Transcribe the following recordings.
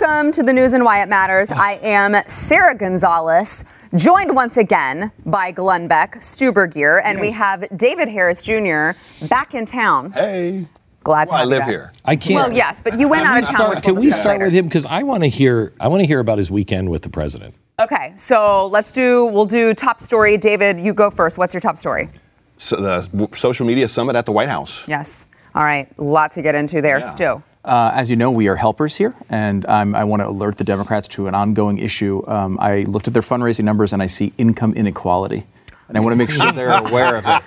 Welcome to the news and why it matters. Ah. I am Sara Gonzales, joined once again by Glenn Beck, Stu Burguiere, and we have David Harris Jr. back in town. Hey. Glad to Well, I have you live back. here. I can't. Well, yes, but you went Can out of town. start, can we'll we discuss start later. with him because I want to hear. I want to hear about his weekend with the president. Okay, so let's do. We'll do top story. David, you go first. What's your top story? So the social media summit at the White House. Yes. All right. A lot to get into there, Yeah. Stu. Uh, as you know, we are helpers here, and I want to alert the Democrats to an ongoing issue. Um, I looked at their fundraising numbers and I see income inequality. And I want to make sure they're aware of it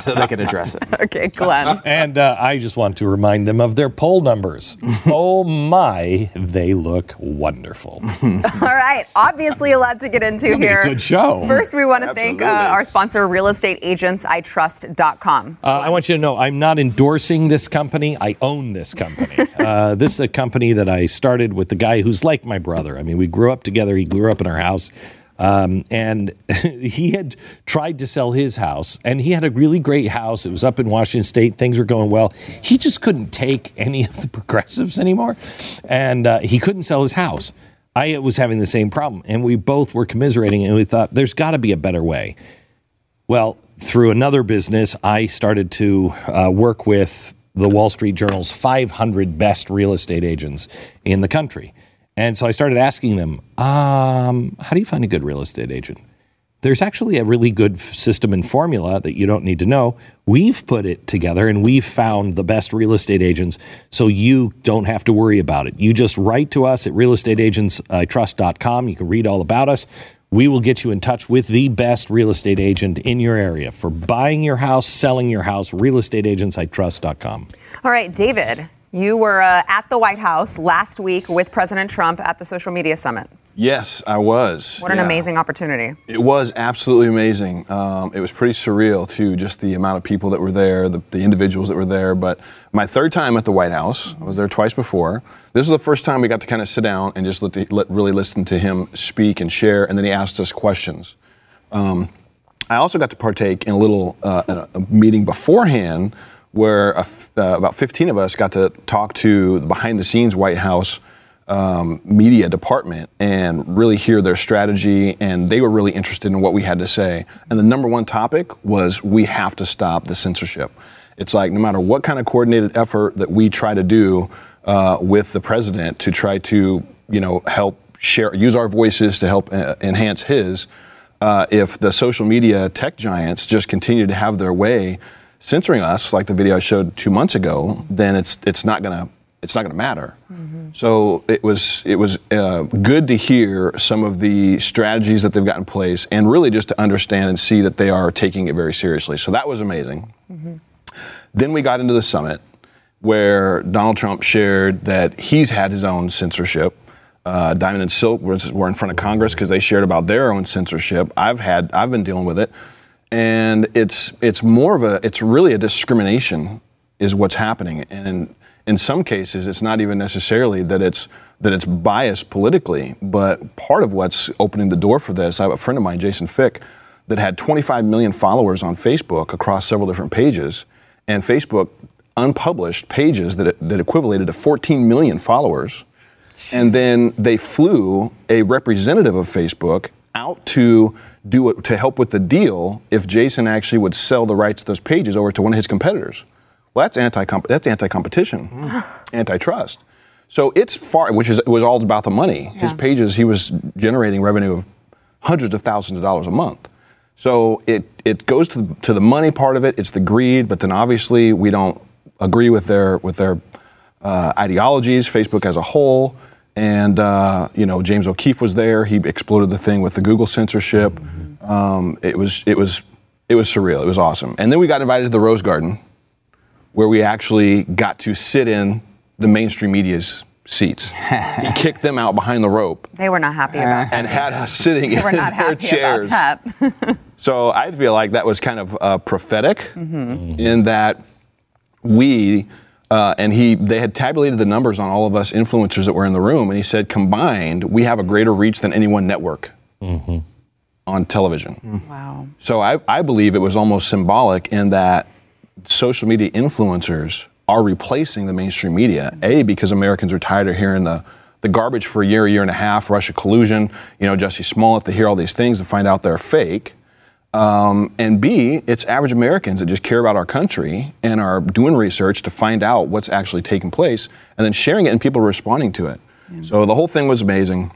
so they can address it. Okay, Glenn. And uh, I just want to remind them of their poll numbers. oh my, they look wonderful. All right. Obviously, a lot to get into Gonna be a here. good show. First, we want to thank uh, our sponsor, realestateagentsitrust.com. Uh, I want you to know I'm not endorsing this company. I own this company. uh, this is a company that I started with the guy who's like my brother. I mean, we grew up together. He grew up in our house. Um, and he had tried to sell his house, and he had a really great house. It was up in Washington State. Things were going well. He just couldn't take any of the progressives anymore, and uh, he couldn't sell his house. I was having the same problem, and we both were commiserating, and we thought there's got to be a better way. Well, through another business, I started to uh, work with the Wall Street Journal's 500 best real estate agents in the country. And so I started asking them, um, how do you find a good real estate agent? There's actually a really good system and formula that you don't need to know. We've put it together and we've found the best real estate agents so you don't have to worry about it. You just write to us at realestateagentsitrust.com. You can read all about us. We will get you in touch with the best real estate agent in your area for buying your house, selling your house, realestateagentsitrust.com. All right, David, you were uh, at the White House last week with President Trump at the social media summit. Yes, I was. What an Yeah. amazing opportunity. It was absolutely amazing. Um, it was pretty surreal too, just the amount of people that were there, the, the individuals that were there. But my third time at the White House, I was there twice before. This was the first time we got to kind of sit down and just let, the, let really listen to him speak and share, and then he asked us questions. Um, I also got to partake in a little uh, a, a meeting beforehand where uh, about 15 of us got to talk to the behind the scenes White House um, media department and really hear their strategy. And they were really interested in what we had to say. And the number one topic was we have to stop the censorship. It's like no matter what kind of coordinated effort that we try to do uh, with the president to try to, you know, help share, use our voices to help uh, enhance his uh, if the social media tech giants just continue to have their way censoring us, like the video I showed two months ago, then it's it's not gonna it's not gonna matter. So it was it was uh, good to hear some of the strategies that they've got in place, and really just to understand and see that they are taking it very seriously. So that was amazing. Then we got into the summit where Donald Trump shared that he's had his own censorship. Uh, Diamond and Silk was, were in front of Congress because they shared about their own censorship. I've had, I've been dealing with it, and it's it's more of a, it's really a discrimination is what's happening, and in, some cases, it's not even necessarily that it's that it's biased politically, but part of what's opening the door for this. I have a friend of mine, Jason Fyk, that had 25 million followers on Facebook across several different pages, and Facebook unpublished pages that, that equivalated to 14 million followers. And then they flew a representative of Facebook out to do it to help with the deal if Jason actually would sell the rights to those pages over to one of his competitors. Well, that's anti that's anti competition, antitrust. So it's far, which is it was all about the money. His pages, he was generating revenue of hundreds of thousands of dollars a month. So it it goes to the, to the money part of it. It's the greed, but then obviously we don't agree with their with their uh, ideologies. Facebook as a whole, and uh, you know James O'Keefe was there. He exploded the thing with the Google censorship. Um, it was it was it was surreal. It was awesome. And then we got invited to the Rose Garden, where we actually got to sit in the mainstream media's seats. he kicked them out behind the rope They were not happy about that. and had us sitting They in were not their happy chairs. about that. So I feel like that was kind of uh, prophetic in that we uh, and he they had tabulated the numbers on all of us influencers that were in the room, and he said combined we have a greater reach than any one network on television. wow. So I, I believe it was almost symbolic in that social media influencers are replacing the mainstream media. A because Americans are tired of hearing the the garbage for a year, a year and a half, Russia collusion, you know, Jussie Smollett, they hear all these things and find out they're fake. Um, and B, it's average Americans that just care about our country and are doing research to find out what's actually taking place and then sharing it and people responding to it. So the whole thing was amazing.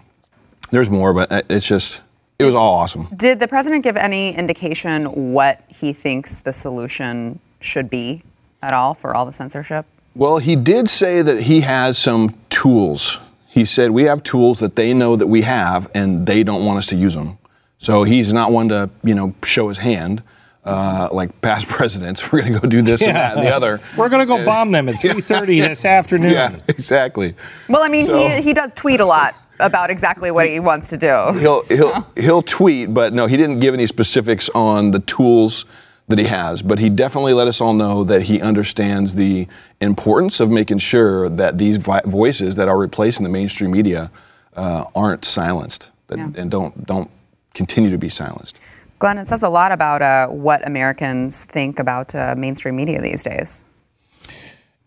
There's more, but uh, it's just, it was all awesome. Did the president give any indication what he thinks the solution should be at all for all the censorship? Well, he did say that he has some tools. He said we have tools that they know that we have, and they don't want us to use them. So he's not one to, you know, show his hand. Uh, like past presidents, we're going to go do this and that and the other. We're going to go bomb them at 3:30 this afternoon. Yeah, exactly. Well, I mean, So- he, he does tweet a lot about exactly what he wants to do. He'll he'll he'll tweet, but no, he didn't give any specifics on the tools that he has. But he definitely let us all know that he understands the importance of making sure that these vi- voices that are replacing the mainstream media uh, aren't silenced that, Yeah. and don't don't continue to be silenced. Glenn, it says a lot about uh, what Americans think about uh, mainstream media these days.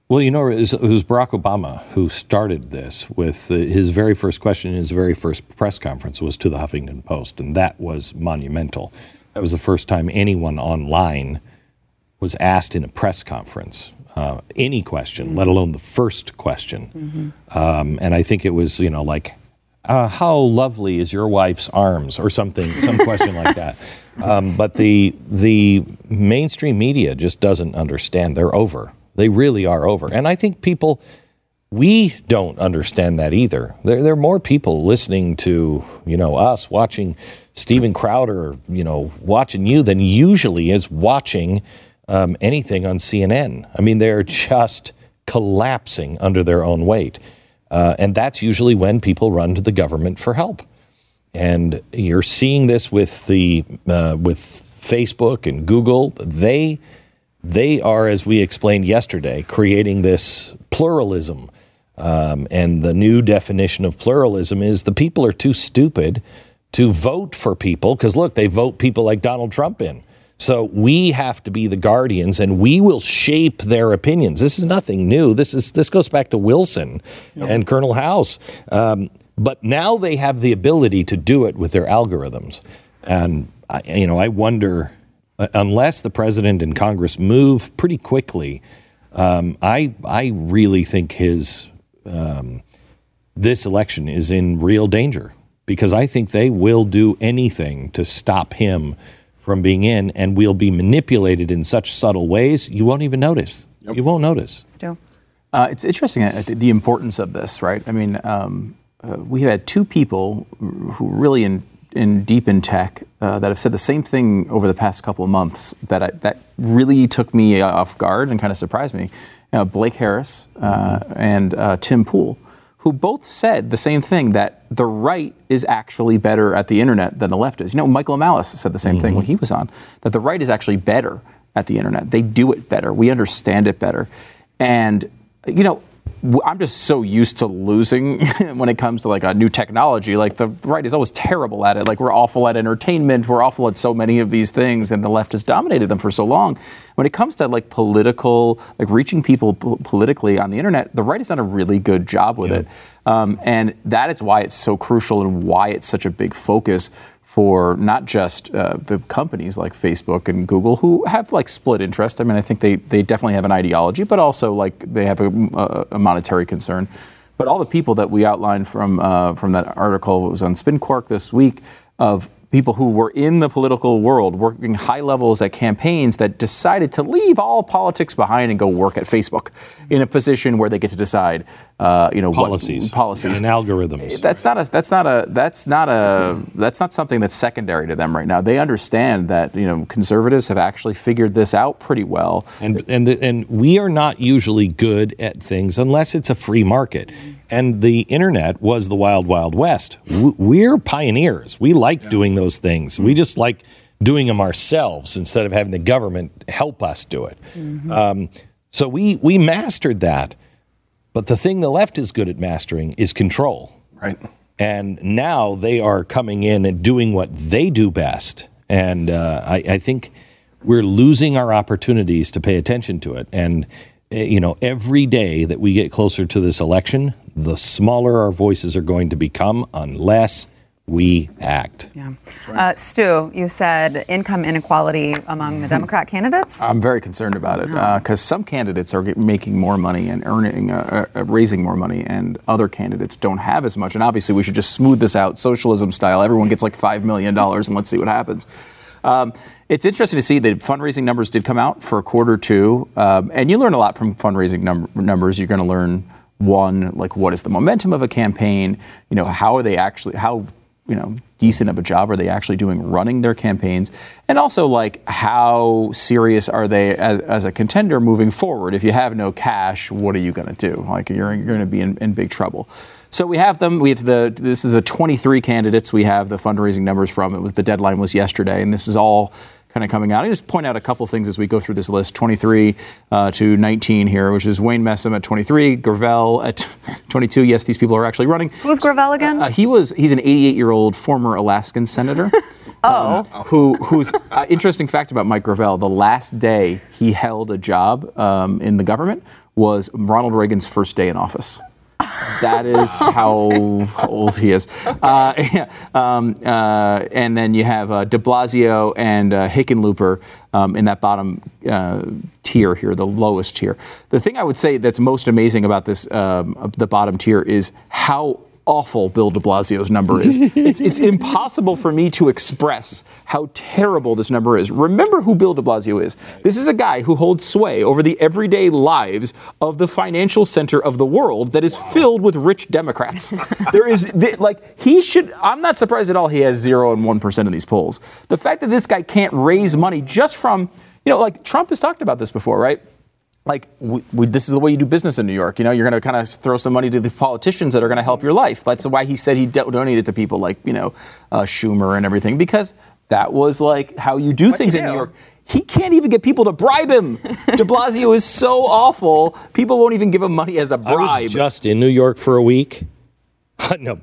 Well, you know, it was, it was Barack Obama who started this with uh, his very first question in his very first press conference was to the Huffington Post, and that was monumental. That was the first time anyone online was asked in a press conference uh, any question, let alone the first question. Um, and I think it was, you know, like, uh, how lovely is your wife's arms, or something, some question like that. Um, but the the mainstream media just doesn't understand. They're over. They really are over. And I think people, we don't understand that either. There, there are more people listening to, you know, us watching Steven Crowder, you know, watching you than usually is watching um, anything on CNN. I mean, they're just collapsing under their own weight. Uh, and that's usually when people run to the government for help. And you're seeing this with the uh, with Facebook and Google. They they are, as we explained yesterday, creating this pluralism. Um, and the new definition of pluralism is the people are too stupid to vote for people because look, they vote people like Donald Trump in. So we have to be the guardians, and we will shape their opinions. This is nothing new. This is this goes back to Wilson and Colonel House. Um, but now they have the ability to do it with their algorithms, and I, you know I wonder uh, unless the president and Congress move pretty quickly. Um, I I really think his um, this election is in real danger because I think they will do anything to stop him from being in, and we'll be manipulated in such subtle ways you won't even notice. You won't notice. Still. Uh, it's interesting uh, the importance of this, right? I mean, um, uh, we have had two people who really in, in deep in tech uh, that have said the same thing over the past couple of months that I, that really took me off guard and kind of surprised me. Uh, Blake Harris uh, and uh, Tim Pool, who both said the same thing that the right is actually better at the internet than the left is. You know, Michael Malice said the same thing when mm-hmm. he was on that the right is actually better at the internet. They do it better. We understand it better. And, you know, I'm just so used to losing when it comes to like a new technology. Like the right is always terrible at it. Like we're awful at entertainment. We're awful at so many of these things, and the left has dominated them for so long. When it comes to like political, like reaching people po- politically on the internet, the right has done a really good job with it, um, and that is why it's so crucial and why it's such a big focus for not just uh, the companies like Facebook and Google who have like split interest. I mean, I think they, they definitely have an ideology, but also like they have a, a, monetary concern. But all the people that we outlined from uh, from that article that was on Spin Quark this week of people who were in the political world working high levels at campaigns that decided to leave all politics behind and go work at Facebook in a position where they get to decide, uh, you know, what- Policies, policies, and algorithms. that's not a that's not a that's not a that's not something that's secondary to them right now. They understand that you know conservatives have actually figured this out pretty well. And and the, and we are not usually good at things unless it's a free market. And the internet was the wild wild west. We're pioneers. We like doing those things. We just like doing them ourselves instead of having the government help us do it. Um, so we we mastered that. But the thing the left is good at mastering is control. Right. And now they are coming in and doing what they do best. And uh, I, I think we're losing our opportunities to pay attention to it. And, uh, you know, every day that we get closer to this election, the smaller our voices are going to become unless we act. Yeah. Uh, Stu, you said income inequality among the Democrat candidates. I'm very concerned about it because some candidates are making more money and earning, uh, uh, raising more money, and other candidates don't have as much. And obviously, we should just smooth this out, socialism style. Everyone gets like five million dollars, and let's see what happens. Um, it's interesting to see that fundraising numbers did come out for a quarter two, um, and you learn a lot from fundraising num- numbers. You're going to learn one, like what is the momentum of a campaign? You know, how are they actually how you know decent of a job? Are they actually doing running their campaigns? And also like how serious are they as, as a contender moving forward? If you have no cash what are you going to do? Like you're, you're going to be in, in big trouble. So we have them we have the this is the 23 candidates we have the fundraising numbers from. It was the deadline was yesterday and this is all kind of coming out. I just point out a couple things as we go through this list 23 uh, to 19 here, which is Wayne Messam at 23, Gravel at 22. Yes, these people are actually running. Who's Gravel again? Uh, he was he's an 88 year old former Alaskan senator. oh. who who's uh, interesting fact about Mike Gravel? The last day he held a job um, in the government was Ronald Reagan's first day in office. That is how old he is. Uh, yeah, um, uh, and then you have uh, De Blasio and uh, Hickenlooper um, in that bottom uh, tier here, the lowest tier. The thing I would say that's most amazing about this, um, the bottom tier, is how awful Bill de Blasio's number is. it's, it's impossible for me to express how terrible this number is. Remember who Bill de Blasio is. This is a guy who holds sway over the everyday lives of the financial center of the world that is filled with rich Democrats. there is, like, he should, I'm not surprised at all he has zero and 1% of these polls. The fact that this guy can't raise money just from, you know, like Trump has talked about this before, right? Like we, we, this is the way you do business in New York. You know, you're going to kind of throw some money to the politicians that are going to help your life. That's why he said he do- donated to people like you know uh, Schumer and everything because that was like how you do what things you in do. New York. He can't even get people to bribe him. De Blasio is so awful. People won't even give him money as a bribe. was just in New York for a week. no,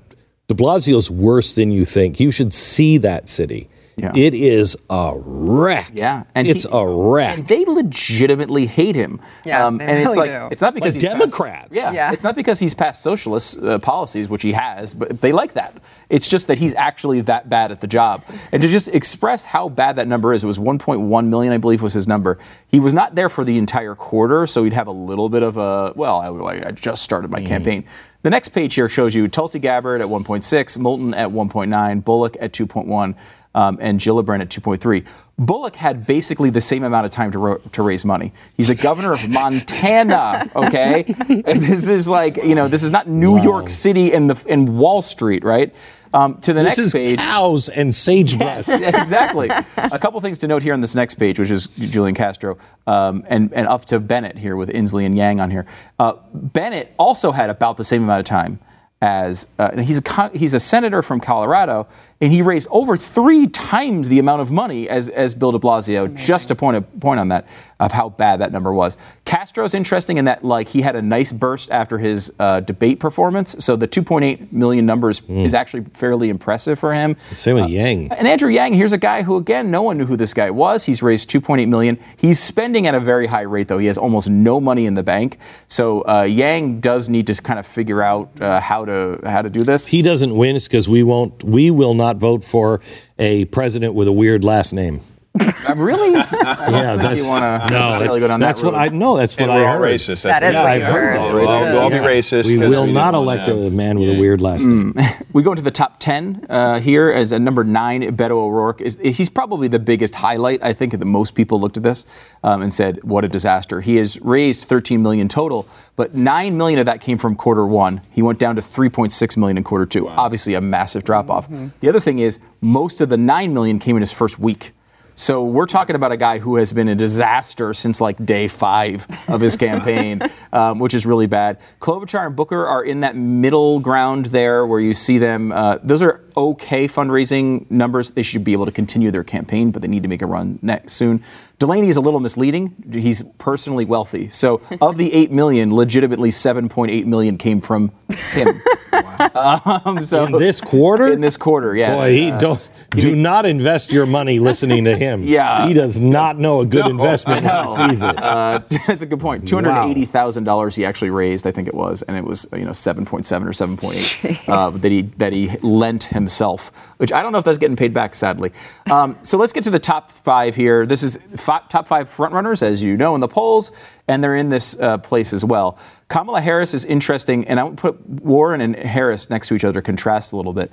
De Blasio's worse than you think. You should see that city. Yeah. It is a wreck. yeah, and it's he- a wreck. And they legitimately hate him. Yeah, um, they and it's like do. it's not because Like he's passed- Democrats. yeah, Yeah. it's not because he's passed socialist uh, policies, which he has, but they like that. It's just that he's actually that bad at the job. And to just express how bad that number is, it was 1.1 million, I believe, was his number. He was not there for the entire quarter, so he'd have a little bit of a well. I, I just started my campaign. The next page here shows you Tulsi Gabbard at 1.6, Moulton at 1.9, Bullock at 2.1, um, and Gillibrand at 2.3. Bullock had basically the same amount of time to, ro- to raise money. He's the governor of Montana, okay? and this is like, you know, this is not New York City and the and Wall Street, right? Um, to the this next is page. cows and sagebrush. Yeah, exactly. a couple things to note here on this next page, which is Julian Castro, um, and, and up to Bennet here with Inslee and Yang on here. Uh, Bennet also had about the same amount of time as uh, and he's a co- he's a senator from Colorado, and he raised over three times the amount of money as, as Bill De Blasio. Just to point a point on that of how bad that number was. Castro's interesting in that like he had a nice burst after his uh, debate performance, so the 2.8 million numbers is actually fairly impressive for him. Same with Yang. And Andrew Yang, here's a guy who, again, no one knew who this guy was. He's raised 2.8 million. He's spending at a very high rate, though. He has almost no money in the bank. So uh, Yang does need to kind of figure out uh, how to how to do this. He doesn't win because we won't. We will not vote for a president with a weird last name. Uh, really? Yeah, that's you wanna no. necessarily That's, go down that what road. I know. That's what And I we're heard. racist. That That's is what what it you is. heard. We'll all- We'll all be racist. We will we not elect a have- man with a weird last name. we go into the top 10 uh, here as a number nine, Beto O'Rourke. Is, he's probably the biggest highlight. I think that most people looked at this um, and said, what a disaster. He has raised 13 million total, but 9 million of that came from quarter one. He went down to 3.6 million in quarter two. Obviously, a massive drop off. The other thing is, most of the 9 million came in his first week. So we're talking about a guy who has been a disaster since like day five of his campaign, um, which is really bad. Klobuchar and Booker are in that middle ground there where you see them. Uh, those are okay fundraising numbers. They should be able to continue their campaign, but they need to make a run next soon. Delaney is a little misleading. He's personally wealthy. So of the 8 million, legitimately 7.8 million came from him. Um, so In this quarter? in this quarter, yes. Boy, he Uh, don't do not invest your money listening to him. Yeah. he does not know a good investment when he sees it. Uh, that's a good point. Two hundred eighty thousand dollars he actually raised, I think it was, and it was you know seven point seven or seven point eight uh, that he that he lent himself. Which I don't know if that's getting paid back, sadly. Um, so let's get to the top five here. This is fi- top five frontrunners, as you know, in the polls, and they're in this uh, place as well. Kamala Harris is interesting, and I would put Warren and Harris next to each other, contrast a little bit.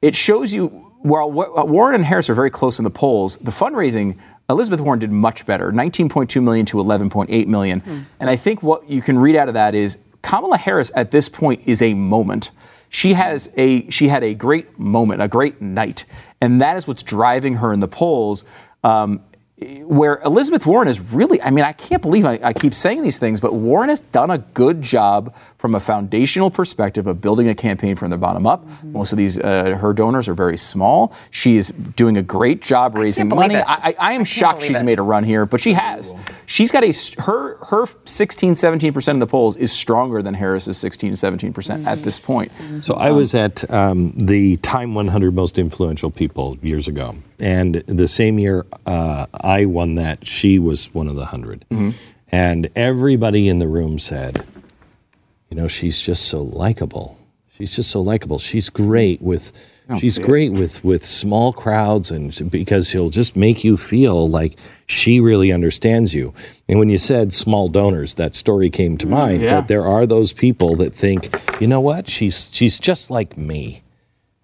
It shows you while Warren and Harris are very close in the polls, the fundraising, Elizabeth Warren did much better, 19.2 million to 11.8 million. And I think what you can read out of that is Kamala Harris at this point is a moment. She has a she had a great moment, a great night, and that is what's driving her in the polls. Um, where Elizabeth Warren is really, I mean, I can't believe I, I, keep saying these things, but Warren has done a good job from a foundational perspective of building a campaign from the bottom up. Mm-hmm. Most of these, uh, her donors are very small. She is doing a great job raising money. I, I, am shocked she's it. made a run here, but she has. She's got a, her, her 16, 17% of the polls is stronger than Harris's 16, 17% Mm-hmm. at this point. So I was at um, the Time 100 Most Influential People years ago, and the same year uh, I won that, she was one of the 100. Mm-hmm. And everybody in the room said, you know, she's just so likable. She's just so likable. She's great with she's it. great with with small crowds and because she'll just make you feel like she really understands you. And when you said small donors, that story came to mind. yeah. But there are those people that think, you know what? She's she's just like me.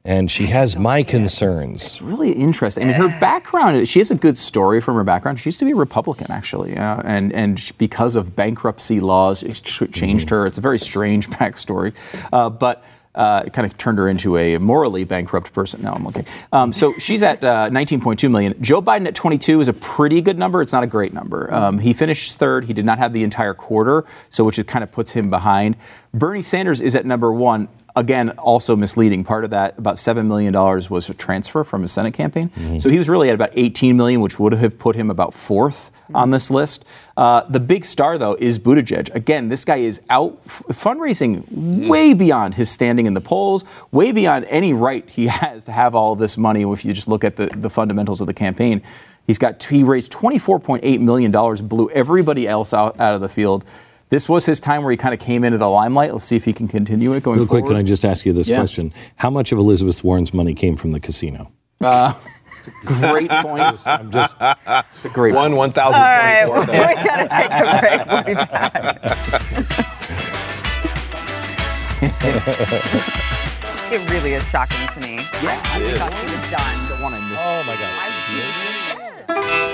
And she has my concerns. It's really interesting. I mean, her background, she has a good story from her background. She used to be a Republican, actually. Uh, and, and because of bankruptcy laws, it ch- changed her. It's a very strange backstory. Uh, but uh, it kind of turned her into a morally bankrupt person. No, I'm okay. Um, so she's at uh, 19.2 million. Joe Biden at 22 is a pretty good number. It's not a great number. Um, he finished third. He did not have the entire quarter, so which it kind of puts him behind. Bernie Sanders is at number one. Again, also misleading. Part of that, about seven million dollars, was a transfer from his Senate campaign. Mm-hmm. So he was really at about 18 million, which would have put him about fourth mm-hmm. on this list. Uh, the big star, though, is Buttigieg. Again, this guy is out f- fundraising mm-hmm. way beyond his standing in the polls, way beyond any right he has to have all of this money. If you just look at the, the fundamentals of the campaign, he's got he raised 24.8 million dollars, blew everybody else out, out of the field. This was his time where he kind of came into the limelight. Let's see if he can continue it going Real quick, forward. can I just ask you this Yeah. question? How much of Elizabeth Warren's money came from the casino? Uh, it's a great point. I'm just It's a great One point. one thousand All right, twenty-four. we gotta take a break. We'll be back. it really is shocking to me. Yeah, I thought she was done. Don't want to miss. Oh my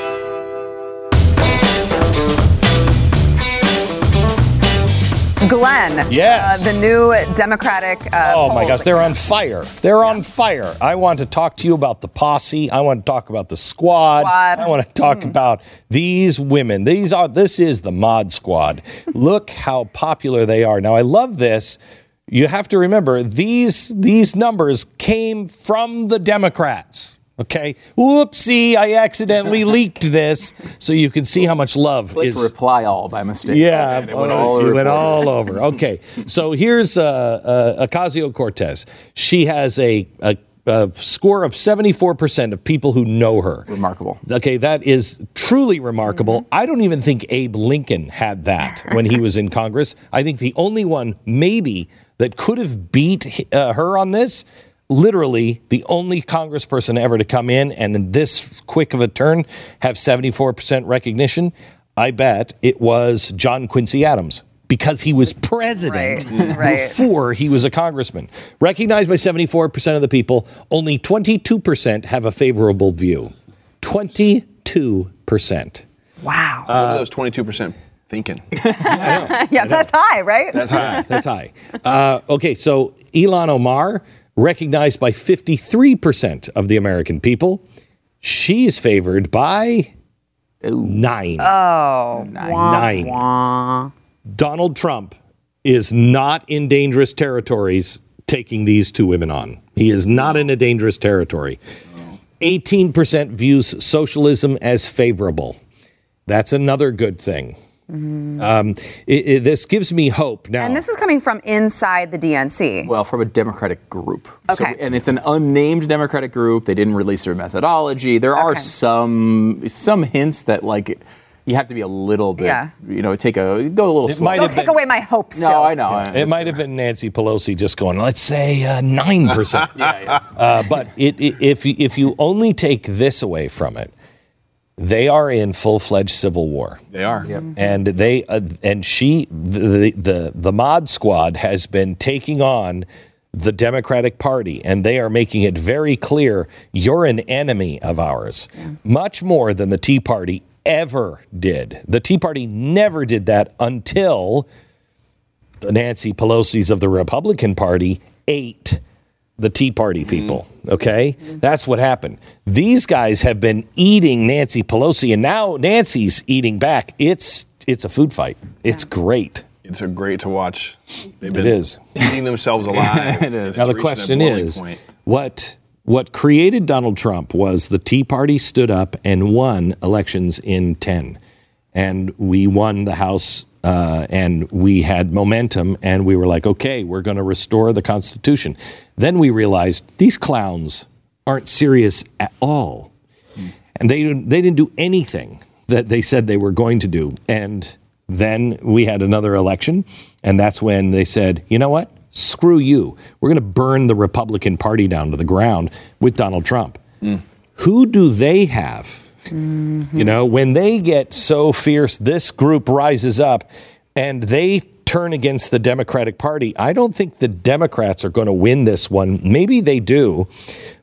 gosh. Glenn. Yes. Uh, the new Democratic. Uh, Oh my gosh, they're on fire. They're on fire. I want to talk to you about the posse. I want to talk about the squad. Squad. I want to talk about these women. These are this is the mod squad. Look how popular they are. Now I love this. You have to remember these these numbers came from the Democrats. Okay. Whoopsie, I accidentally leaked this so you can see how much love Clicked is reply all by mistake. yeah, it went all it over went all over. Okay, so here's uh, uh, Ocasio Cortez. She has a, a, a score of 74% of people who know her. Remarkable. Okay, that is truly remarkable. I don't even think Abe Lincoln had that when he was in Congress. I think the only one, maybe, that could have beat uh, her on this, literally the only congressperson ever to come in and in this quick of a turn have 74% recognition, I bet it was John Quincy Adams. Because he was president Right, right. before he was a congressman. Recognized by 74% of the people, only 22% have a favorable view. 22%. Wow. what are those twenty-two percent thinking? yeah, that's high, right? That's high. That's high. Uh, okay, so Ilhan Omar, recognized by 53% of the American people, she's favored by nine. oh. nine. Donald Trump is not in dangerous territories taking these two women on. He is not in a dangerous territory. 18% views socialism as favorable. That's another good thing. Um, it- it- this gives me hope now. And this is coming from inside the DNC. Well, from a Democratic group. So, Okay. and it's an unnamed Democratic group. They didn't release their methodology. There are some some hints that like you have to be a little bit, Yeah. you know, take a go a little slow. Don't take been- away my hopes. still. No, I know. I It might have been Nancy Pelosi just going, let's say uh, nine percent. Uh, but it, it, if if you only take this away from it, they are in full fledged civil war. They are. and they uh, and she the, the the mod squad has been taking on the Democratic Party and they are making it very clear you're an enemy of ours much more than the Tea Party ever did the Tea Party never did that until the Nancy Pelosi's of the Republican Party ate the Tea Party people. Okay? That's what happened. These guys have been eating Nancy Pelosi, and now Nancy's eating back. It's it's a food fight. It's great. It's a great to watch. They've been It is. eating themselves alive. It is. Now the question is point. what what created Donald Trump was the Tea Party stood up and won elections in 10. And we won the House uh, and we had momentum and we were like, okay, we're going to restore the Constitution. Then we realized these clowns aren't serious at all. And they, they didn't do anything that they said they were going to do. And then we had another election, and that's when they said, you know what? Screw you. We're going to burn the Republican Party down to the ground with Donald Trump. Who do they have? You know, when they get so fierce, this group rises up and they turn against the Democratic Party. I don't think the Democrats are going to win this one. Maybe they do,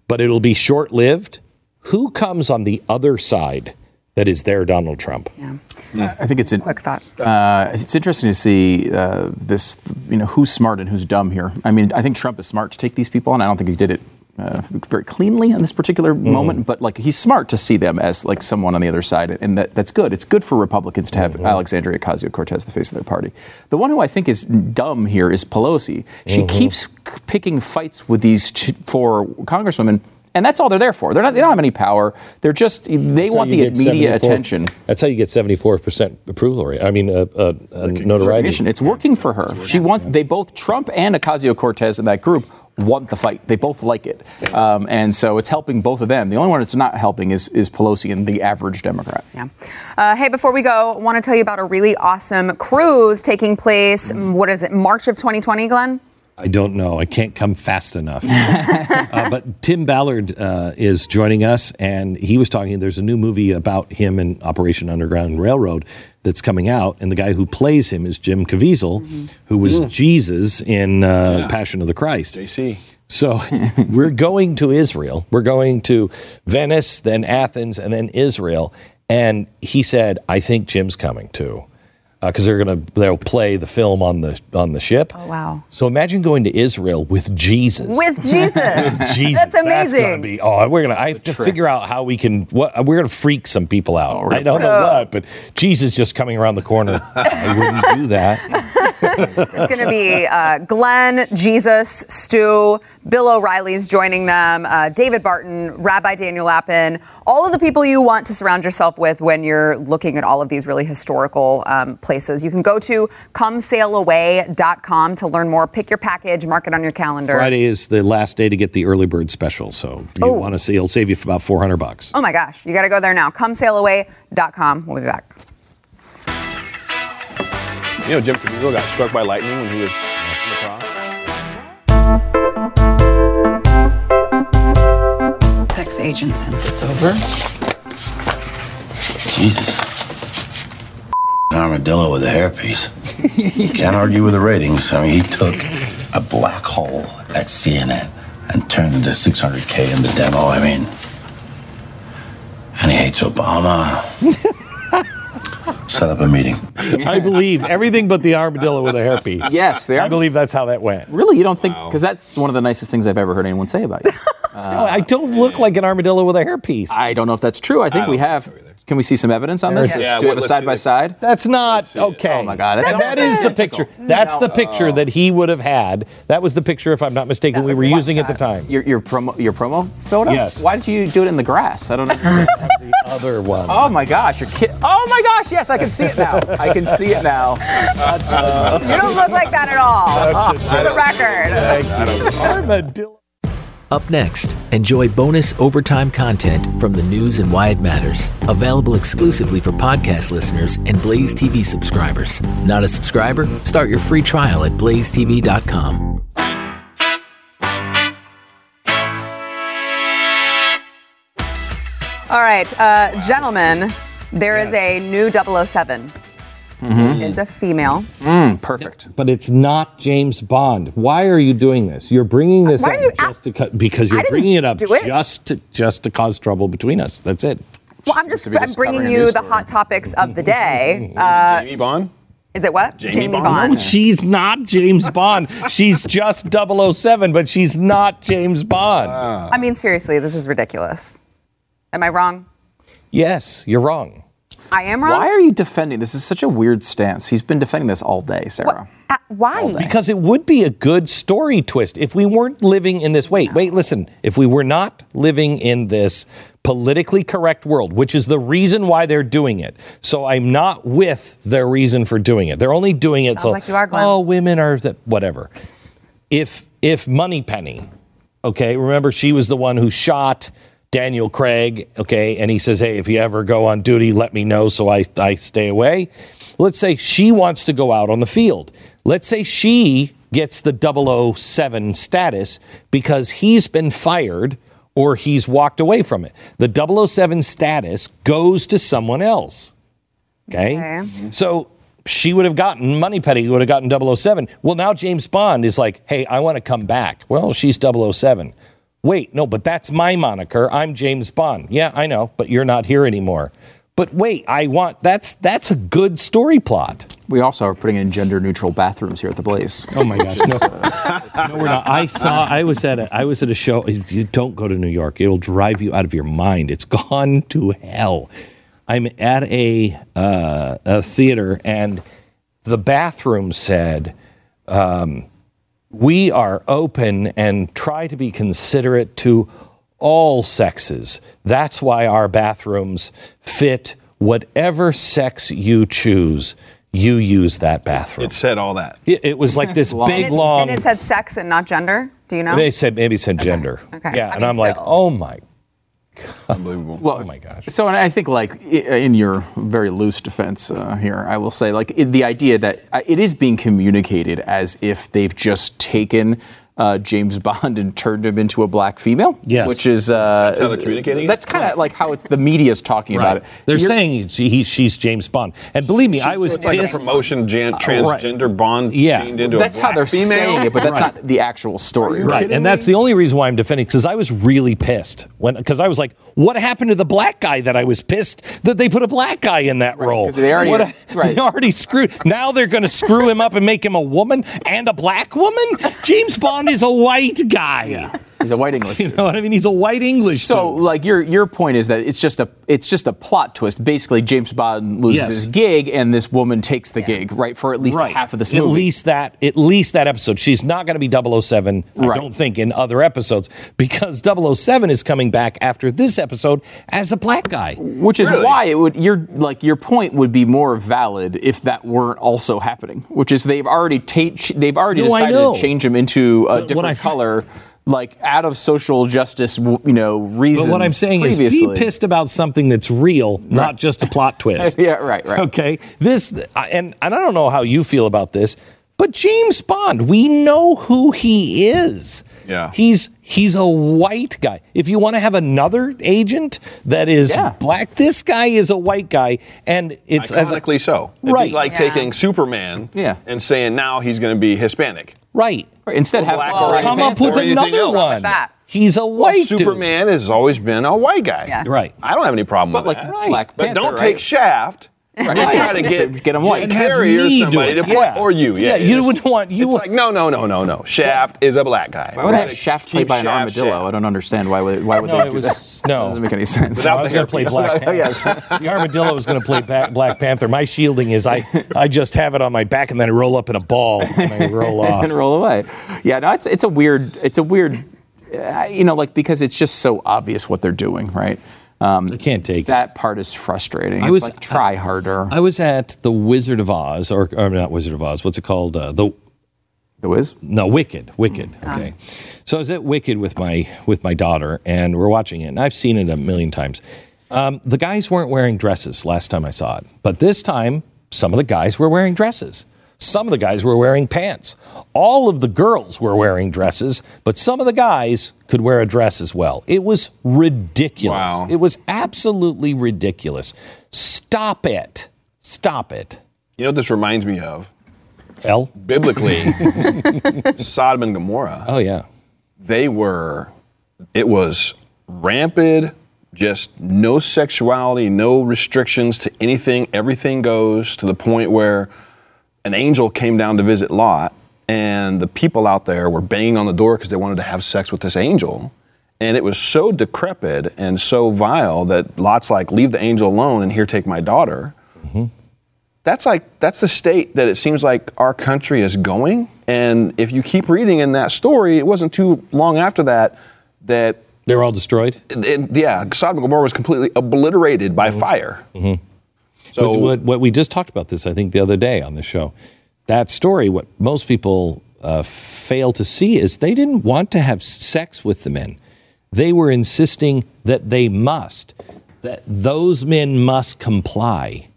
but it'll be short lived. Who comes on the other side that is their Donald Trump? Yeah. I think it's a Quick thought. Uh, it's interesting to see uh, this, you know, who's smart and who's dumb here. I mean, I think Trump is smart to take these people on. I don't think he did it uh, very cleanly in this particular moment, but like he's smart to see them as like someone on the other side, and that, that's good. It's good for Republicans to have Alexandria Ocasio Cortez the face of their party. The one who I think is dumb here is Pelosi. She keeps c- picking fights with these ch- four congresswomen. And that's all they're there for. They're not. They don't have any power. They're just. They want the media attention. That's how you get 74% approval rate. I mean, uh, uh, uh, notoriety. It's working for her. She wants. They both Trump and Ocasio Cortez in that group want the fight. They both like it, um, and so it's helping both of them. The only one that's not helping is is Pelosi and the average Democrat. Yeah. Uh, hey, before we go, I want to tell you about a really awesome cruise taking place. What is it, March of 2020, Glenn? I don't know. I can't come fast enough. uh, but Tim Ballard uh, is joining us, and he was talking. There's a new movie about him and Operation Underground Railroad that's coming out, and the guy who plays him is Jim Caviezel, who was Jesus in uh, Passion of the Christ. JC. So we're going to Israel. We're going to Venice, then Athens, and then Israel. And he said, "I think Jim's coming too." Because they're gonna they'll play the film on the on the ship. Oh, wow. So imagine going to Israel with Jesus. With Jesus. Jesus, That's amazing. gonna be, oh, we're gonna. I have to figure out how we can. What we're gonna freak some people out. I don't know what, but Jesus just coming around the corner. I wouldn't do that. It's going to be uh, Glenn, Jesus, Stu, Bill O'Reilly's joining them, uh, David Barton, Rabbi Daniel Lapin, all of the people you want to surround yourself with when you're looking at all of these really historical um, places. You can go to comesailaway.com to learn more. Pick your package, mark it on your calendar. Friday is the last day to get the early bird special, so you Oh. want to see. It'll save you about four hundred bucks. Oh my gosh, you got to go there now. Comesailaway.com. We'll be back. You know, Jim Caviezel got struck by lightning when he was on the cross. Peck's agent sent this over. Jesus. An armadillo with a hairpiece. You can't argue with the ratings. I mean, he took a black hole at CNN and turned into 600K in the demo. I mean, and he hates Obama. Set up a meeting. I believe everything but the armadillo with a hairpiece. Yes, they I believe that's how that went. Really, you don't think? Because that's one of the nicest things I've ever heard anyone say about you. No, I don't look like an armadillo with a hairpiece. I don't know if that's true. I think we don't have. So either. Can we see some evidence on this? Yeah, Do well, we have a side by side? That's not oh okay. Oh my God, that's that is the picture. That's the picture that he would have had. That was the picture, if I'm not mistaken, we were using at the time. Your, your promo your promo photo? Yes. Why did you do it in the grass? I don't know. the other one. oh my gosh, you're kid. Oh my gosh, yes, I can see it now. I can see it now. You don't look like that at all. For the record. Armadillo. Up next, enjoy bonus overtime content from the news and why it matters. Available exclusively for podcast listeners and Blaze TV subscribers. Not a subscriber? Start your free trial at blazetv.com. All right, uh, gentlemen, there is a new 007. Mm-hmm. Is a female. Mm, perfect. But it's not James Bond. Why are you doing this? You're bringing this Why up you just to co- because you're bringing it up it. just to just to cause trouble between us. That's it. Well, I'm just to I'm bringing you the hot topics of the day. Mm-hmm. Uh, Jamie Bond? is it what? Jamie Bond? No, she's not James Bond. She's just 007, but she's not James Bond. I mean, seriously, this is ridiculous. Am I wrong? yes, you're wrong. I am wrong. Why are you defending this? Is such a weird stance. He's been defending this all day, Sara. Uh, why? Because it would be a good story twist if we weren't living in this. Wait, wait, listen. If we were not living in this politically correct world, which is the reason why they're doing it. So I'm not with their reason for doing it. They're only doing it Sounds so like you are, Glenn. oh, women are that whatever. If if Moneypenny, okay, remember she was the one who shot Daniel Craig, okay, and he says, "Hey, if you ever go on duty, let me know so I I stay away." Let's say she wants to go out on the field. Let's say she gets the 007 status because he's been fired or he's walked away from it. The 007 status goes to someone else. Okay. Okay. Mm-hmm. So she would have gotten Moneypenny would have gotten 007. Well, now James Bond is like, hey, I want to come back. Well, she's 007. Wait, no, but that's my moniker. I'm James Bond. Yeah, I know, but you're not here anymore. But wait, I want that's that's a good story plot. We also are putting in gender neutral bathrooms here at the Blaze. Oh my gosh, no, no, we're not. I saw. I was at a. I was at a show. You don't go to New York. It'll drive you out of your mind. It's gone to hell. I'm at a uh, a theater, and the bathroom said, um, "We are open and try to be considerate to all sexes. That's why our bathrooms fit whatever sex you choose." You use that bathroom. It said all that. It, it was like this long. big And long. And it said sex and not gender. Do you know? they said maybe it said gender. Okay. Yeah, I and mean, I'm like, oh my. Unbelievable. Well, Oh my gosh. So, and I think, like, in your very loose defense uh, here, I will say, like, the idea that uh, it is being communicated as if they've just taken uh, James Bond and turned him into a black female. Yes. Which is. Uh, That's how they're is- communicating? That's kind of like how it's the media's talking about it. They're You're- saying he, he- she's James Bond, and believe me, I was It's like a promotion, jan- right. transgender Bond Yeah. chained into That's a how they're female. saying it, but that's Right. not the actual story. Right, and that's the only reason why I'm defending because I was really pissed when because I was like, what happened to the black guy that I was pissed that they put a black guy in that role? they already- What a- right. they already screwed. Now they're going to screw him up and make him a woman and a black woman. James Bond is a white guy. He's a white English. You know what I mean? He's a white English. So, dude. like your your point is that it's just a it's just a plot twist. Basically, James Bond loses Yes. his gig, and this woman takes the gig, right, for at least half of this At least that, at least that episode. She's not going to be 007, I don't think, in other episodes because 007 is coming back after this episode as a black guy. Which is Really? why it would your like your point would be more valid if that weren't also happening. Which is they've already ta- they've already No, decided to change him into a But what different I- color, like out of social justice, you know, reasons. But what I'm saying is, previously. be pissed about something that's real, not just a plot twist. Yeah, right, right. Okay, this and and I don't know how you feel about this, but James Bond, we know who he is. Yeah. he's he's a white guy. If you want to have another agent that is Yeah. black, this guy is a white guy, and it's as a, Iconically so. It'd Right. be like Yeah. taking Superman Yeah. and saying now he's going to be Hispanic. Right. Right, Instead, have black Black or Come up with or another else. one. that. He's a Well, white dude. Superman has always been a white guy. Yeah. Right. I don't have any problem But with like that. Black But don't right? take Shaft They try to get Get 'em white. And have Carrie or somebody to play, Yeah. or you. Yeah, Yeah, you it's- wouldn't want- you It's would- like no, no, no, no, no. Shaft is a black guy. Why would I have Shaft played by an Shaft armadillo? Shaft. I don't understand why would why would No, they it do was- that? no. it doesn't make any sense. I was going to play Black Oh, Panther. yes. the armadillo was going to play ba- Black Panther. My shielding is I, I just have it on my back and then I roll up in a ball and I roll off. and roll away. Yeah, no, it's it's a weird it's a weird uh, you know like because it's just so obvious what they're doing, right? Um, I can't take it. that part is frustrating. I it's was- like try harder. I was at the Wizard of Oz, or, or not Wizard of Oz. What's it called? Uh, the the Wiz. no Wicked. Wicked. Okay. So I was at Wicked with my with my daughter, and we're watching it, and I've seen it a million times. Um, the guys weren't wearing dresses last time I saw it, but this time some of the guys were wearing dresses. Some of the guys were wearing pants. All of the girls were wearing dresses, but some of the guys could wear a dress as well. It was ridiculous. Wow. It was absolutely ridiculous. Stop it. Stop it. You know what this reminds me of? Hell? Biblically, Sodom and Gomorrah. Oh, yeah. they were it was rampant just no sexuality no restrictions to anything everything goes to the point where an angel came down to visit lot and the people out there were banging on the door because they wanted to have sex with this angel. And it was so decrepit and so vile that lot's like leave the angel alone and here take my daughter. Mm-hmm. That's like that's the state that it seems like our country is going. And if you keep reading in that story it wasn't too long after that that They were all destroyed? it- yeah sodom and gomorrah was completely obliterated by mm-hmm. fire mm-hmm. So But what, what we just talked about this, I think, the other day on the show. That story, what most people uh, fail to see is they didn't want to have sex with the men. They were insisting that they must, that those men must comply.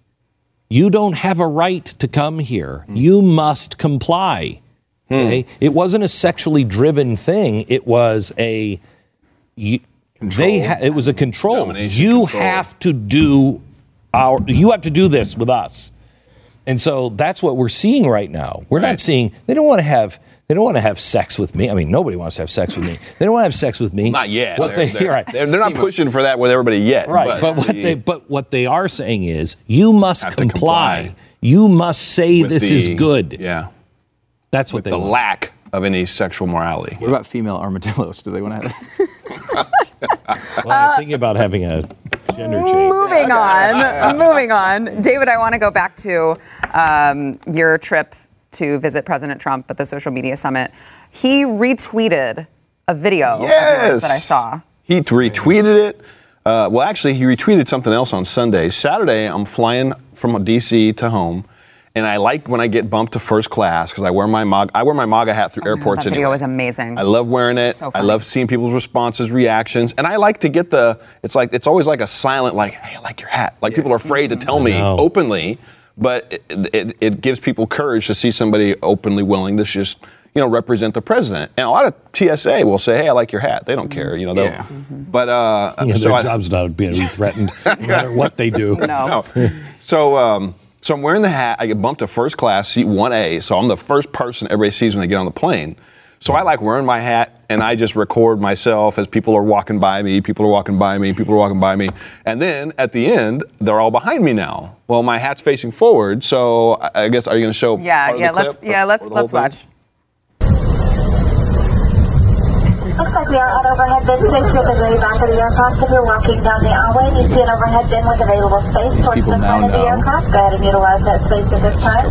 You don't have a right to come here. You must comply. Okay? It wasn't a sexually driven thing. It was a you, they ha- it was a control. Domination, You control. have to do our you have to do this with us. And so that's what we're seeing right now. We're Right. not seeing they don't want to have they don't want to have sex with me. I mean, nobody wants to have sex with me. They don't want to have sex with me. not yet What they're, they, they're, right. they're, they're not pushing for that with everybody yet Right, but, what the- they but what they are saying is you must comply. comply. You must say with this the- is good. yeah That's what they the want. lack of any sexual morality What about female armadillos? Do they want to have? Well, I'm thinking about having a gender change. Moving on, moving on. David, I want to go back to um, your trip to visit President Trump at the social media summit. He retweeted a video of Yes. that I saw. He retweeted it. Uh, well, actually, he retweeted something else on Sunday. Saturday, I'm flying from DC to home, and I like when I get bumped to first class because I wear my MAGA, I wear my MAGA hat through airports. that video anyway. was amazing. I love wearing it. So I love seeing people's responses, reactions, and I like to get the. It's like it's always like a silent, like, "Hey, I like your hat." Like people are afraid to tell me openly, but it, it, it gives people courage to see somebody openly willing to just you know represent the president. And a lot of TSA will say, "Hey, I like your hat." They don't care, you know. they'll- Yeah. But uh, Yeah, so their I- job's not being threatened, no matter what they do. No. no. So, um, so I'm wearing the hat. I get bumped to first class, seat 1A. So I'm the first person everybody sees when they get on the plane. So I like wearing my hat, and I just record myself as people are walking by me. People are walking by me. People are walking by me. And then at the end, they're all behind me now. Well, my hat's facing forward. So I guess are you going to show? Yeah, yeah. Let's yeah let's let's watch. Looks like we are on overhead bin space to the very back of the aircraft. If you're walking down the aisle and you see an overhead bin with available space towards people the front of the aircraft, go ahead and utilize that space at this time.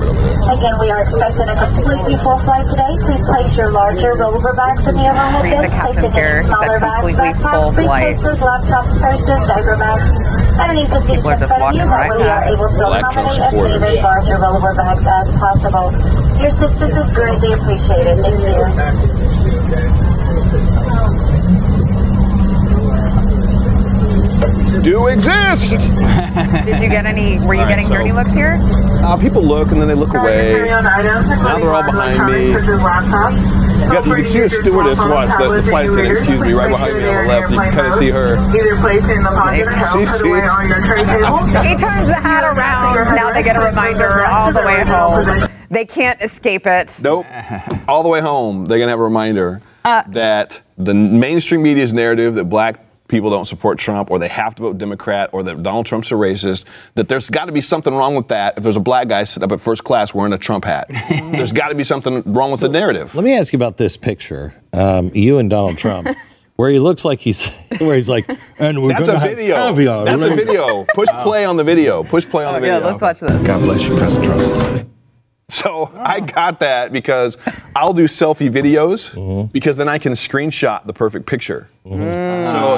Again, we are expecting a completely full flight today. Please place your larger rollover bags in the overhead Read bin. the captions Placing here. any He said smaller bags, completely full flight. briefcases, laptops, purses, diaper bags. Underneath the seats People are in just front of you, walking right way we are past. able to Black Trump accommodate as many supporters. larger rollover bags as possible. Your assistance is greatly appreciated. Thank you. Do exist. Did you get any? Were you All right, getting so- dirty looks here? Uh, people look and then they look away. Now they're all behind me. You, you can see a stewardess watch, the, the flight attendant, excuse me, right behind me on the left. You can kind of see her. Either place in the pocket or She- put away she- on your tray table. He turns the hat around. Now they get a reminder all the way home. They can't escape it. Nope. All the way home, they're gonna have a reminder Uh, that the mainstream media's narrative that black people don't support Trump or they have to vote Democrat or that Donald Trump's a racist, that there's got to be something wrong with that if there's a black guy sitting up at first class wearing a Trump hat. there's got to be something wrong with the narrative. Let me ask you about this picture. Um, you and Donald Trump, where he looks like he's where he's like, and we're That's going a to have video. caviar. That's a video. Push play on the video. Push play on the video. Yeah, video. let's watch this. God bless you, President Trump. So I got that because I'll do selfie videos Mm-hmm. because then I can screenshot the perfect picture. So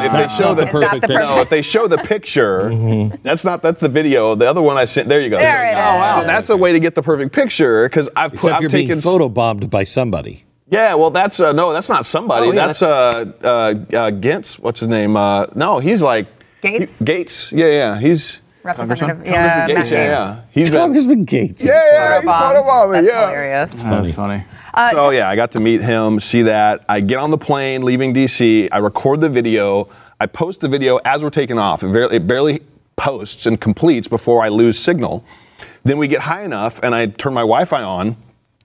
if That's they show the the, perfect the picture. no, if they show the picture, Mm-hmm. that's not that's the video. The other one I sent. There you go. There it so, is. so that's the way to get the perfect picture because I've put, Except I've you're taken being photobombed by somebody. Yeah, well, that's uh, no, that's not somebody. Oh, yeah, that's uh, uh, uh, Gintz. What's his name? Uh, no, he's like Gaetz? he- Gaetz. Yeah, yeah. He's Representative, Congressman? yeah, Gaetz. Yeah, Gaetz. yeah. He's Congressman Gaetz. yeah, yeah, he's Photobomb. photobombing, That's yeah. hilarious. That's funny. Uh, so yeah, I got to meet him, see that. I get on the plane leaving DC. I record the video. I post the video as we're taking off. It barely, it barely posts and completes before I lose signal. Then we get high enough, and I turn my Wi-Fi on.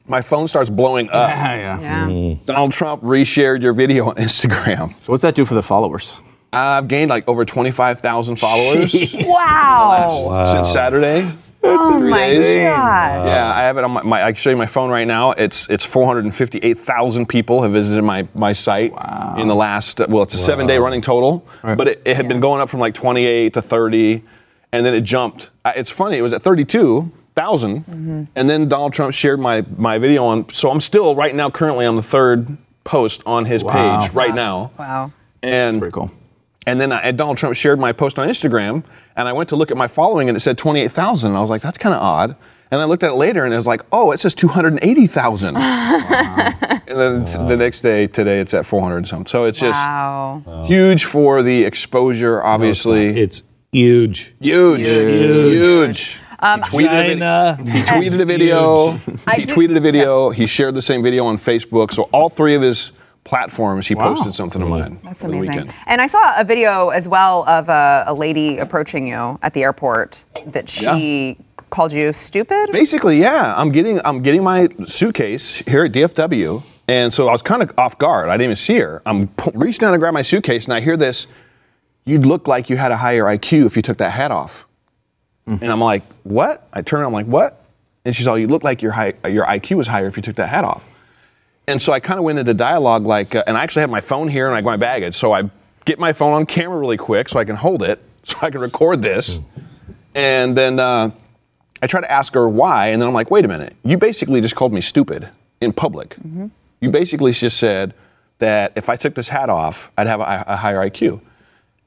My phone starts blowing up. Yeah, yeah. Yeah. Donald Trump reshared your video on Instagram. So what's that do for the followers? I've gained like over 25,000 followers Wow. since Saturday. Oh three my days. God. Yeah, I have it on my, my. I can show you my phone right now. It's it's 458,000 people have visited my my site in the last. Well, it's a seven day running total, but it, it had been going up from like 28 to 30, and then it jumped. It's funny. It was at 32,000, mm-hmm. and then Donald Trump shared my my video on. So I'm still right now currently on the third post on his Wow. page right now. Wow. And Pretty cool. And then I, and Donald Trump shared my post on Instagram, and I went to look at my following, and it said 28,000. I was like, that's kind of odd. And I looked at it later, and it was like, oh, it says 280,000. and then the next day, today, it's at 400 and something. So it's just Wow. huge for the exposure, obviously. It's huge. huge, huge. Huge. Um, he tweeted, a, China. vid- he tweeted a video. He tweeted a video. He shared the same video on Facebook. So all three of his platforms, he posted something of mine. That's for the amazing. weekend. And I saw a video as well of a, a lady approaching you at the airport that she called you stupid. Basically, yeah. I'm getting I'm getting my suitcase here at DFW, and so I was kind of off guard. I didn't even see her. I'm pu- reaching down to grab my suitcase, and I hear this. You'd look like you had a higher IQ if you took that hat off. Hmm. And I'm like, what? I turn. I'm like, what? And she's all, you look like your high, your IQ was higher if you took that hat off. And so I kind of went into dialogue, like, uh, and I actually have my phone here and I got my baggage. So I get my phone on camera really quick so I can hold it, so I can record this. And then uh, I try to ask her why, and then I'm like, wait a minute, you basically just called me stupid in public. You basically just said that if I took this hat off, I'd have a, a higher IQ.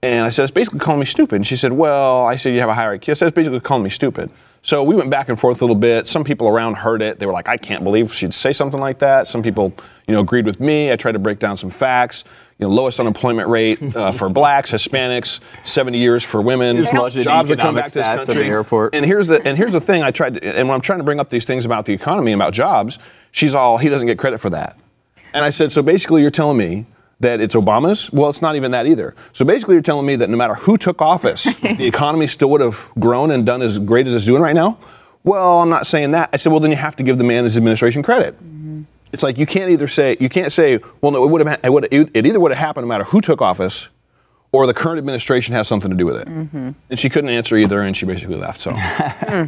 And I said, it's basically calling me stupid. And she said, well, I said, you have a higher IQ. I said, it's basically calling me stupid. So we went back and forth a little bit. Some people around heard it. They were like, I can't believe she'd say something like that. Some people, you know, agreed with me. I tried to break down some facts. You know, lowest unemployment rate uh, for blacks, Hispanics, 70 years for women. Just Jobs that come back to this at the country. airport. And here's the and here's the thing I tried to, and when I'm trying to bring up these things about the economy and about jobs, she's all he doesn't get credit for that. And I said, so basically you're telling me that it's Obama's? Well, it's not even that either. So basically you're telling me that no matter who took office, the economy still would have grown and done as great as it's doing right now? Well, I'm not saying that. I said, well, then you have to give the man his administration credit. Mm-hmm. It's like you can't either say you can't say, well, no, it would have it, would, it either would have happened no matter who took office, or the current administration has something to do with it. Mm-hmm. And she couldn't answer either, and she basically left. So hmm.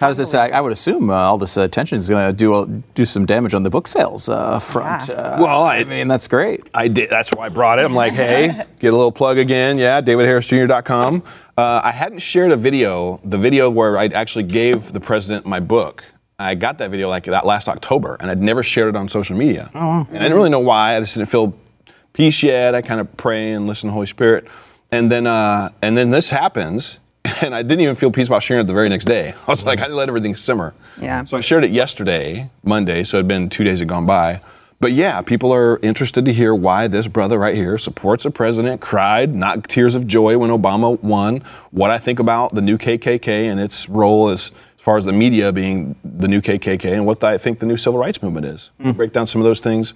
How does this? I, I would assume uh, all this uh, attention is going to do uh, do some damage on the book sales uh, front. Yeah. Uh, Well, I- I mean that's great. I did. That's why I brought it. I'm like, hey, get a little plug again. Yeah, DavidHarrisJr.com. Uh, I hadn't shared a video, the video where I actually gave the president my book. I got that video like that last October, and I'd never shared it on social media. Oh. And I didn't really know why. I just didn't feel peace yet. I kind of pray and listen to the Holy Spirit, and then uh, and then this happens, and I didn't even feel peace about sharing it the very next day. I was like, I let everything simmer. Yeah. So I shared it yesterday, Monday, so it'd been two days had gone by. But yeah, people are interested to hear why this brother right here supports a president, cried, not tears of joy when Obama won, what I think about the new KKK and its role as, as far as the media being the new KKK, and what I think the new civil rights movement is. Hmm. Break down some of those things,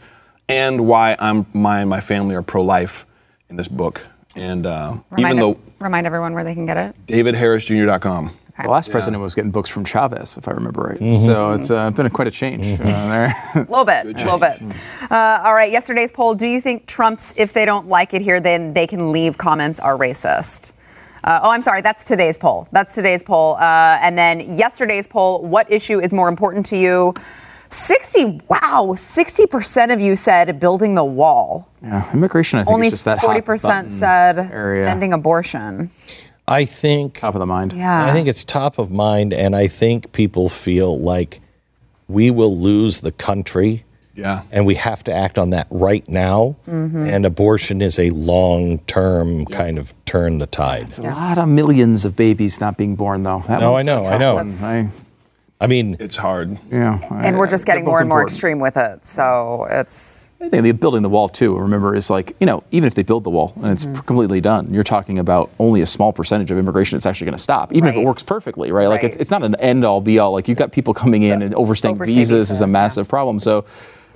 and why I'm my and my family are pro-life in this book. And uh, Remind, even though remind everyone where they can get it. DavidHarrisJr.com. The last president was getting books from Chavez, if I remember right. So it's uh, been a, quite a change uh, there. A little bit, a little bit. Uh, all right, yesterday's poll. Do you think Trump's, if they don't like it here, then they can leave comments are racist? Uh, oh, I'm sorry. That's today's poll. That's today's poll. Uh, and then yesterday's poll. What issue is more important to you? 60. Wow, 60% of you said building the wall. yeah, immigration, I think, Only is just that 40% button said area. ending abortion. I think top of the mind. Yeah. I think it's top of mind, and I think people feel like we will lose the country, Yeah. and we have to act on that right now. Mm-hmm. And abortion is a long-term kind of turn the tide. A lot of millions of babies not being born, though. That No, one's I a know, I know. I, I mean, It's hard. yeah, And we're just getting more and more extreme with it. So it's. I think the building the wall too. Remember, is like you know, even if they build the wall and it's Mm-hmm. completely done, you're talking about only a small percentage of immigration that's actually going to stop, even if it works perfectly, right? Like it's, it's not an end all be all. Like you've got people coming in and overstaying Overstay visas visa, is a yeah. massive problem. So,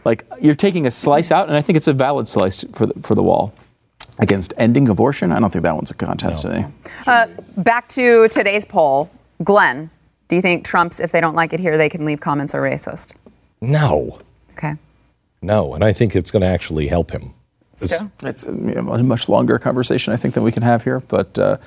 like you're taking a slice out, and I think it's a valid slice for the, for the wall. Against ending abortion, I don't think that one's a contest today. Uh, back to today's poll. Glenn, do you think Trump's, if they don't like it here, they can leave comments are racist? no, Okay. no, and I think it's going to actually help him. Stu? It's a, you know, a much longer conversation I think than we can have here, but uh,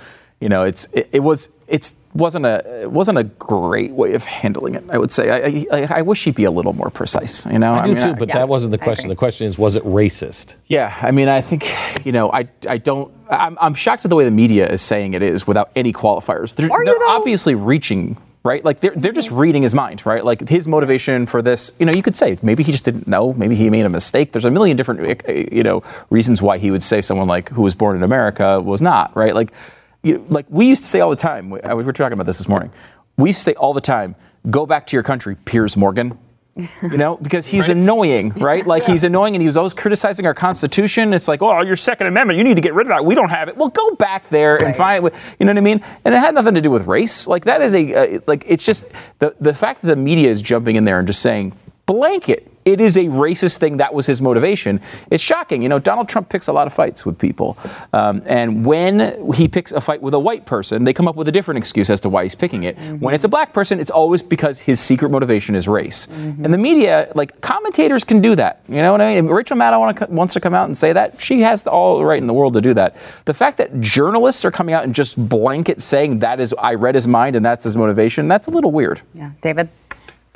you know, it's it, it was it's wasn't a it wasn't a great way of handling it. I would say I I, I wish he'd be a little more precise. You know, I do mean, too, but yeah, that wasn't the question. The question is, was it racist? yeah, I mean, I think you know, I I don't. I'm, I'm shocked at the way the media is saying it is without any qualifiers. They're, Are you, they're obviously reaching. Right, like they're they're just reading his mind, right? Like his motivation for this, you know, you could say maybe he just didn't know, maybe he made a mistake. There's a million different, uh, you know, reasons why he would say someone like who was born in America was not, right? Like, you know, like we used to say all the time. We, we were talking about this this morning. We used to say all the time, "Go back to your country, Piers Morgan." You know, because he's annoying, right? Like he's annoying and he was always criticizing our Constitution. It's like, oh, your Second Amendment, you need to get rid of that. We don't have it. Well, go back there and find, you know what I mean? And it had nothing to do with race. Like that is a, uh, like it's just the the fact that the media is jumping in there and just saying blanket. It is a racist thing. That was his motivation. It's shocking. You know, Donald Trump picks a lot of fights with people. Um, and when he picks a fight with a white person, they come up with a different excuse as to why he's picking it. When it's a black person, it's always because his secret motivation is race. And the media, like commentators, can do that. You know what I mean? If Rachel Maddow wanna, wants to come out and say that. She has all the right in the world to do that. The fact that journalists are coming out and just blanket saying that is, I read his mind and that's his motivation, that's a little weird. Yeah. David?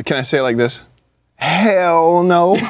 Can I say it like this? Hell no. no,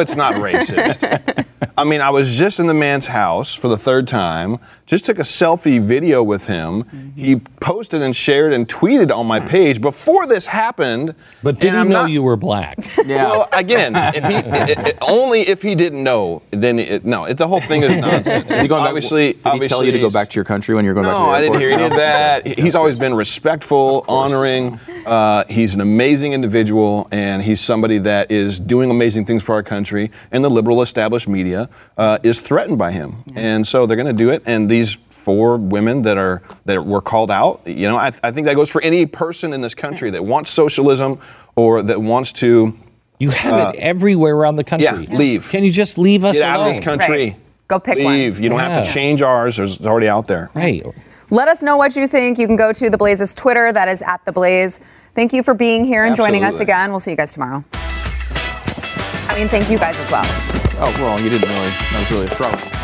it's not racist. I mean, I was just in the man's house for the third time, just took a selfie video with him. He posted and shared and tweeted on my page before this happened. But did he I'm know not- you were black? Well, again, if he it, it- only if he didn't know, then it, no, it, the whole thing is nonsense. Is he going back- obviously, did he tell you to go back to your country when you're going back to no, the I didn't hear any of that. He- He's always been respectful, honoring. Uh, he's an amazing individual, and he's somebody that is doing amazing things for our country. And the liberal established media uh, is threatened by him, and so they're going to do it. And these four women that are that were called out, you know, I, I think that goes for any person in this country that wants socialism or that wants to You have it everywhere around the country. Uh, yeah, leave. Can you just leave us get out of this country. Right. Go pick one. Leave. You don't have to change ours. There's it's already out there. Right. Let us know what you think. You can go to The Blaze's Twitter. That is at The Blaze. Thank you for being here and joining us again. We'll see you guys tomorrow. I mean, thank you guys as well. Oh, well, you didn't really. That was really a throw.